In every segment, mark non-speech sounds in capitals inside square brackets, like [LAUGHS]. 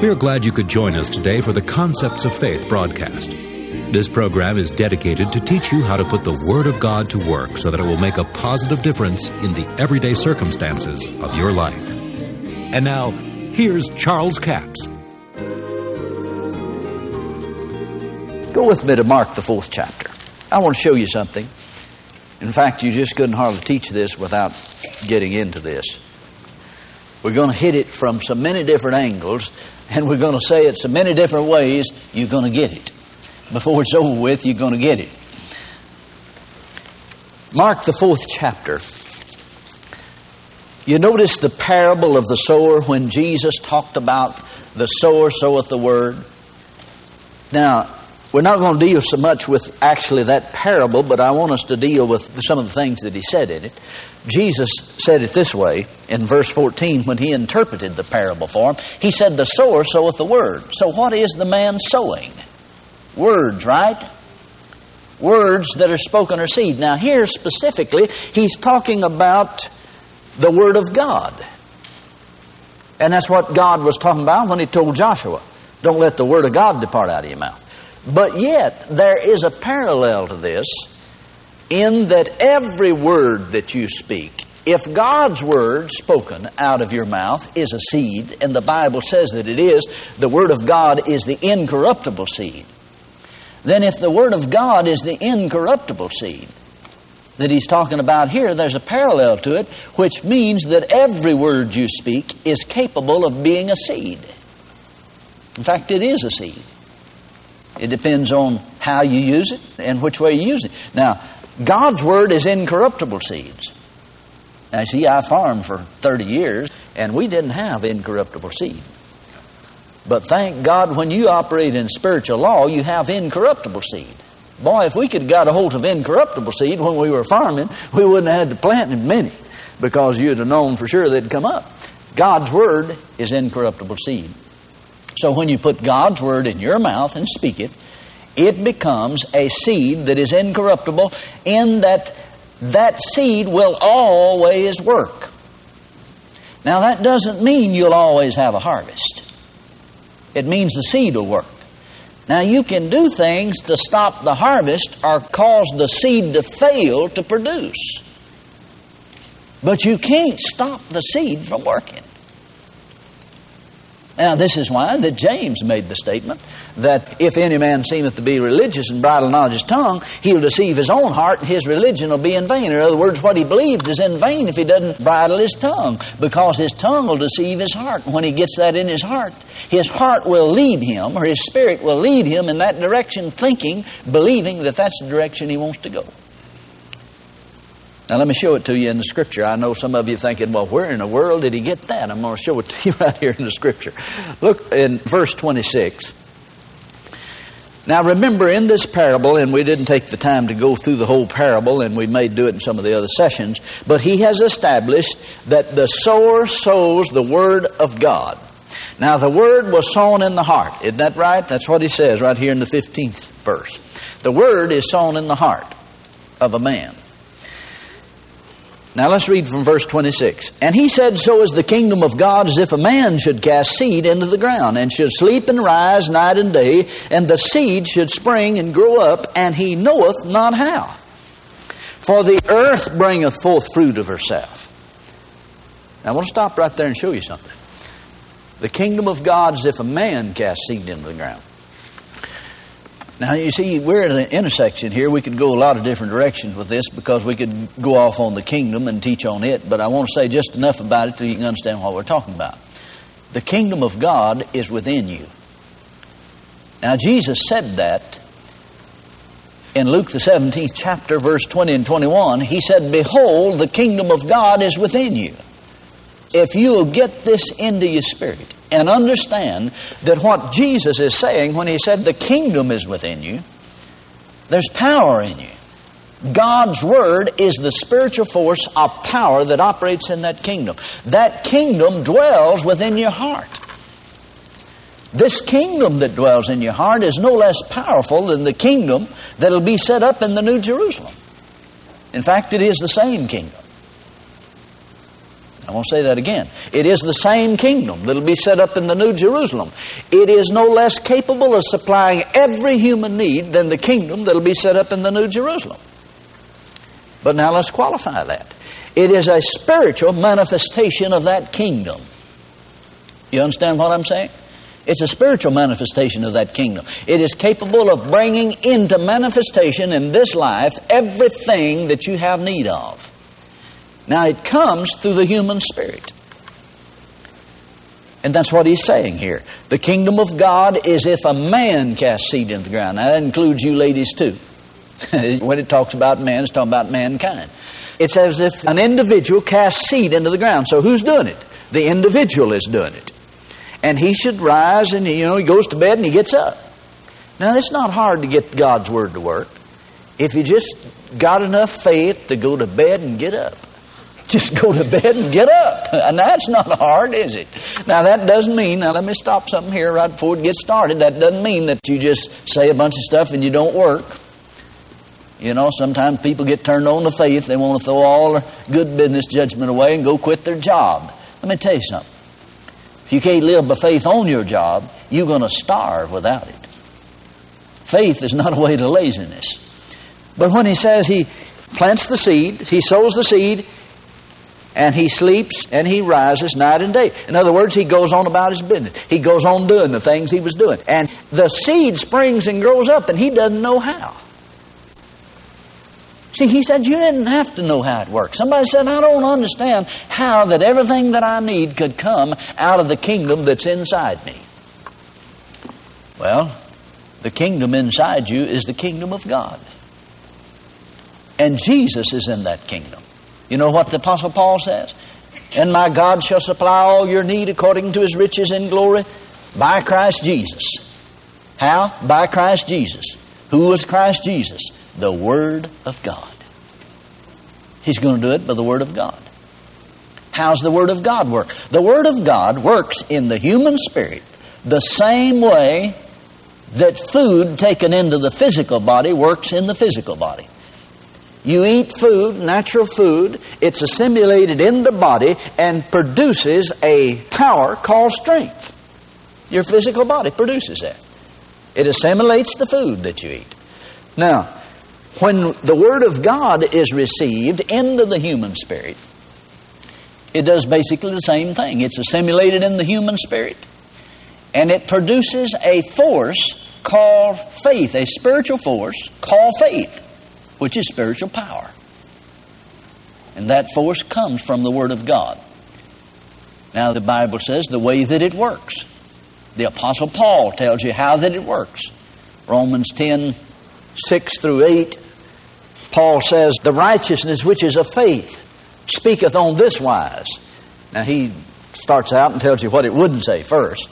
We're glad you could join us today for the Concepts of Faith broadcast. This program is dedicated to teach you how to put the Word of God to work so that it will make a positive difference in the everyday circumstances of your life. And now, here's Charles Capps. Go with me to Mark, the fourth chapter. I want to show you something. In fact, you just couldn't hardly teach this without getting into this. We're going to hit it from so many different angles, and we're going to say it so many different ways, you're going to get it. Before it's over with, you're going to get it. Mark, the fourth chapter. You notice the parable of the sower when Jesus talked about the sower soweth the word. Now, we're not going to deal so much with actually that parable, but I want us to deal with some of the things that he said in it. Jesus said it this way in verse 14 when he interpreted the parable for him. He said, The sower soweth the word. So, what is the man sowing? Words, right? Words that are spoken or seed. Now, here specifically, he's talking about the Word of God. And that's what God was talking about when he told Joshua don't let the Word of God depart out of your mouth. But yet, there is a parallel to this in that every word that you speak, if God's word spoken out of your mouth is a seed, and the Bible says that it is, the Word of God is the incorruptible seed, then if the Word of God is the incorruptible seed that he's talking about here, there's a parallel to it, which means that every word you speak is capable of being a seed. In fact, it is a seed. It depends on how you use it and which way you use it. Now, God's Word is incorruptible seeds. Now, see, I farmed for 30 years, and we didn't have incorruptible seed. But thank God when you operate in spiritual law, you have incorruptible seed. Boy, if we could have got a hold of incorruptible seed when we were farming, we wouldn't have had to plant many because you'd have known for sure they'd come up. God's Word is incorruptible seed. So when you put God's word in your mouth and speak it, it becomes a seed that is incorruptible in that that seed will always work. Now that doesn't mean you'll always have a harvest. It means the seed will work. Now you can do things to stop the harvest or cause the seed to fail to produce. But you can't stop the seed from working. Now, this is why that James made the statement that if any man seemeth to be religious and bridle not his tongue, he'll deceive his own heart, and his religion will be in vain. In other words, what he believed is in vain if he doesn't bridle his tongue, because his tongue will deceive his heart. And when he gets that in his heart, his heart will lead him, or his spirit will lead him in that direction, thinking, believing that that's the direction he wants to go. Now, let me show it to you in the Scripture. I know some of you thinking, well, where in the world did he get that? I'm going to show it to you [LAUGHS] right here in the Scripture. Look in verse 26. Now, remember in this parable, and we didn't take the time to go through the whole parable, and we may do it in some of the other sessions, but he has established that the sower sows the Word of God. Now, the Word was sown in the heart. Isn't that right? That's what he says right here in the 15th verse. The Word is sown in the heart of a man. Now let's read from verse 26. And he said, So is the kingdom of God as if a man should cast seed into the ground, and should sleep and rise night and day, and the seed should spring and grow up, and he knoweth not how. For the earth bringeth forth fruit of herself. Now I want to stop right there and show you something. The kingdom of God is if a man casts seed into the ground. Now, you see, we're at an intersection here. We could go a lot of different directions with this because we could go off on the kingdom and teach on it, but I want to say just enough about it so you can understand what we're talking about. The kingdom of God is within you. Now, Jesus said that in Luke, the 17th chapter, verse 20 and 21. He said, Behold, the kingdom of God is within you. If you will get this into your spirit, and understand that what Jesus is saying when he said the kingdom is within you, there's power in you. God's Word is the spiritual force of power that operates in that kingdom. That kingdom dwells within your heart. This kingdom that dwells in your heart is no less powerful than the kingdom that'll be set up in the New Jerusalem. In fact, it is the same kingdom. I want to say that again. It is the same kingdom that'll be set up in the New Jerusalem. It is no less capable of supplying every human need than the kingdom that'll be set up in the New Jerusalem. But now let's qualify that. It is a spiritual manifestation of that kingdom. You understand what I'm saying? It's a spiritual manifestation of that kingdom. It is capable of bringing into manifestation in this life everything that you have need of. Now, it comes through the human spirit. And that's what he's saying here. The kingdom of God is if a man casts seed in the ground. Now, that includes you ladies too. [LAUGHS] when it talks about man, it's talking about mankind. It's as if an individual casts seed into the ground. So who's doing it? The individual is doing it. And he should rise and, you know, he goes to bed and he gets up. Now, it's not hard to get God's word to work if you just got enough faith to go to bed and get up. [LAUGHS] Just go to bed and get up. And that's not hard, is it? Now, that doesn't mean, now let me stop something here right before we get started. That doesn't mean that you just say a bunch of stuff and you don't work. You know, sometimes people get turned on to faith. They want to throw all their good business judgment away and go quit their job. Let me tell you something. If you can't live by faith on your job, you're going to starve without it. Faith is not a way to laziness. But when he says he plants the seed, he sows the seed, and he sleeps and he rises night and day. In other words, he goes on about his business. He goes on doing the things he was doing. And the seed springs and grows up, and he doesn't know how. See, he said, You didn't have to know how it works. Somebody said, I don't understand how that everything that I need could come out of the kingdom that's inside me. Well, the kingdom inside you is the kingdom of God. And Jesus is in that kingdom. You know what the Apostle Paul says? And my God shall supply all your need according to his riches in glory by Christ Jesus. How? By Christ Jesus. Who was Christ Jesus? The Word of God. He's going to do it by the Word of God. How's the Word of God work? The Word of God works in the human spirit the same way that food taken into the physical body works in the physical body. You eat food, natural food, it's assimilated in the body and produces a power called strength. Your physical body produces that. It assimilates the food that you eat. Now, when the Word of God is received into the human spirit, it does basically the same thing. It's assimilated in the human spirit, and it produces a force called faith, a spiritual force called faith which is spiritual power. And that force comes from the Word of God. Now, the Bible says the way that it works. The Apostle Paul tells you how that it works. Romans 10 6 through 8, Paul says, The righteousness which is of faith speaketh on this wise. Now, he starts out and tells you what it wouldn't say first.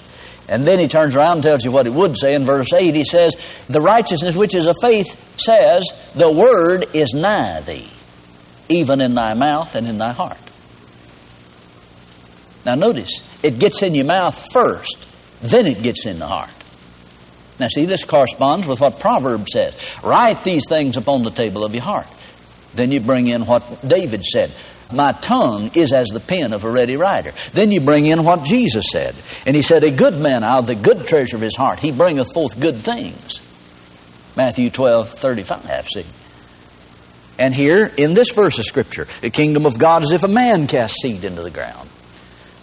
And then he turns around and tells you what it would say in verse 8. He says, The righteousness which is of faith says, The word is nigh thee, even in thy mouth and in thy heart. Now notice, it gets in your mouth first, then it gets in the heart. Now see, this corresponds with what Proverbs says. Write these things upon the table of your heart. Then you bring in what David said. My tongue is as the pen of a ready writer. Then you bring in what Jesus said. And he said, A good man out of the good treasure of his heart, he bringeth forth good things. Matthew 12, 35, see. And here, in this verse of Scripture, the kingdom of God is if a man casts seed into the ground.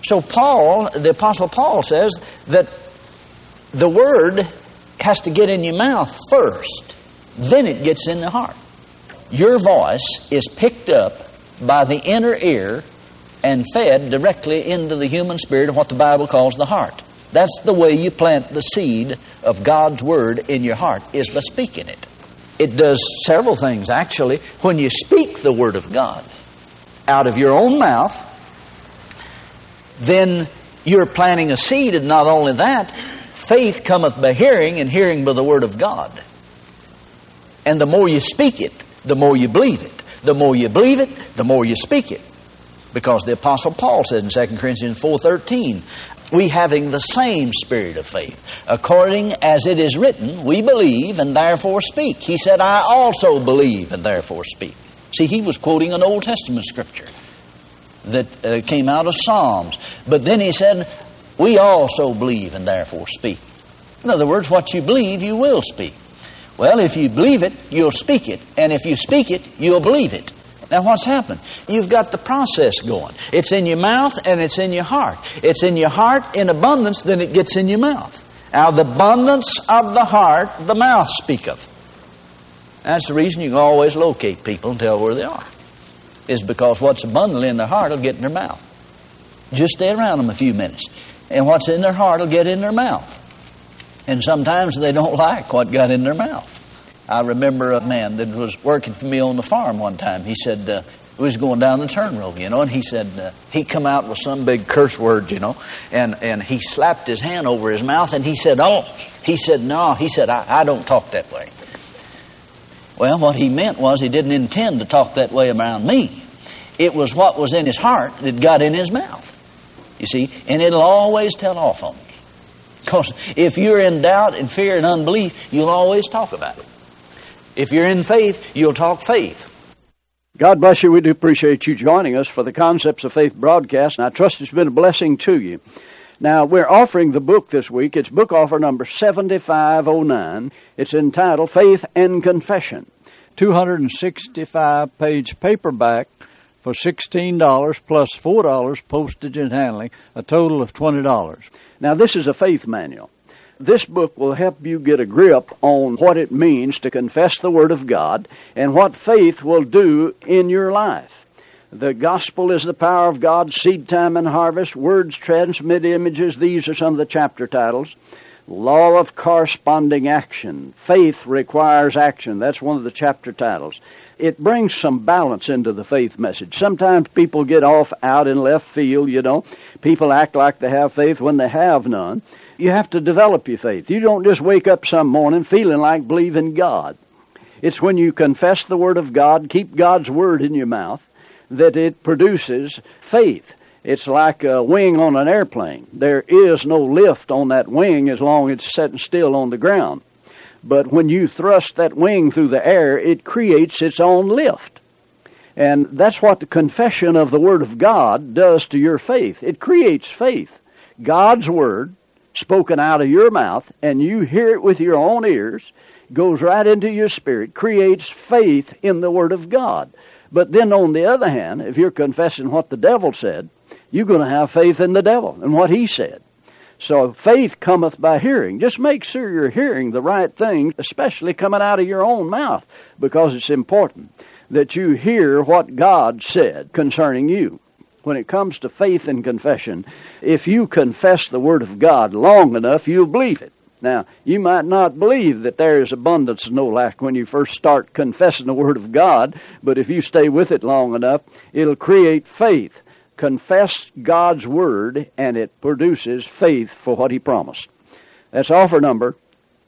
So Paul, the Apostle Paul says that the word has to get in your mouth first, then it gets in the heart. Your voice is picked up by the inner ear and fed directly into the human spirit of what the Bible calls the heart. That's the way you plant the seed of God's Word in your heart, is by speaking it. It does several things, actually. When you speak the Word of God out of your own mouth, then you're planting a seed, and not only that, faith cometh by hearing, and hearing by the Word of God. And the more you speak it, the more you believe it. The more you believe it, the more you speak it. Because the Apostle Paul said in 2 Corinthians 4.13, we having the same spirit of faith, according as it is written, we believe and therefore speak. He said, I also believe and therefore speak. See, he was quoting an Old Testament scripture. that uh, came out of Psalms. But then he said, We also believe and therefore speak. In other words, what you believe, you will speak. Well, if you believe it, you'll speak it. And if you speak it, you'll believe it. Now, what's happened? You've got the process going. It's in your mouth and it's in your heart. It's in your heart in abundance, then it gets in your mouth. Out of the abundance of the heart, the mouth speaketh. That's the reason you can always locate people and tell where they are. Is because what's abundantly in their heart will get in their mouth. Just stay around them a few minutes. And what's in their heart will get in their mouth. And sometimes they don't [LAUGHS] like what got in their mouth. I remember a man that was working for me on the farm one time. He said, uh, was going down the turn road, you know, and he said, uh, he come out with some big curse word, you know, and, and he slapped his hand over his mouth and he said, oh, he said, no, he said, I, I don't talk that way. Well, what he meant was he didn't intend to talk that way around me. It was what was in his heart that got in his mouth. You see, and it'll always tell off on you. Because if you're in doubt and fear and unbelief, you'll always talk about it. If you're in faith, you'll talk faith. God bless you. We do appreciate you joining us for the Concepts of Faith broadcast, and I trust it's been a blessing to you. Now, we're offering the book this week. It's book offer number 7509. It's entitled Faith and Confession. 265 page paperback for $16 plus $4 postage and handling, a total of $20. Now, this is a faith manual. This book will help you get a grip on what it means to confess the Word of God and what faith will do in your life. The gospel is the power of God, seed time and harvest, words transmit images. These are some of the chapter titles. Law of corresponding action. Faith requires action. That's one of the chapter titles. It brings some balance into the faith message. Sometimes people get off out in left field, you know. People act like they have faith when they have none. You have to develop your faith. You don't just wake up some morning feeling like believing God. It's when you confess the Word of God, keep God's Word in your mouth, that it produces faith. It's like a wing on an airplane. There is no lift on that wing as long as it's sitting still on the ground. But when you thrust that wing through the air, it creates its own lift. And that's what the confession of the Word of God does to your faith. It creates faith. God's Word, spoken out of your mouth, and you hear it with your own ears, goes right into your spirit, creates faith in the Word of God. But then on the other hand, if you're confessing what the devil said, you're going to have faith in the devil and what he said. So faith cometh by hearing. Just make sure you're hearing the right things, especially coming out of your own mouth, because it's important that you hear what God said concerning you. When it comes to faith and confession, if you confess the Word of God long enough, you'll believe it. Now, you might not believe that there is abundance of no lack when you first start confessing the Word of God, but if you stay with it long enough, it'll create faith confess God's word and it produces faith for what he promised. That's offer number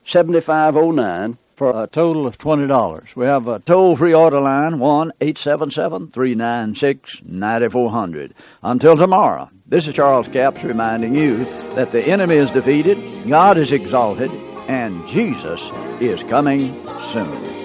7509 for a total of $20. We have a toll free order line 1 877 396 9400. Until tomorrow, this is Charles Capps reminding you that the enemy is defeated, God is exalted, and Jesus is coming soon.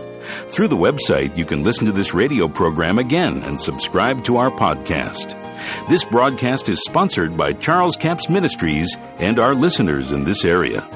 Through the website, you can listen to this radio program again and subscribe to our podcast. This broadcast is sponsored by Charles Capps Ministries and our listeners in this area.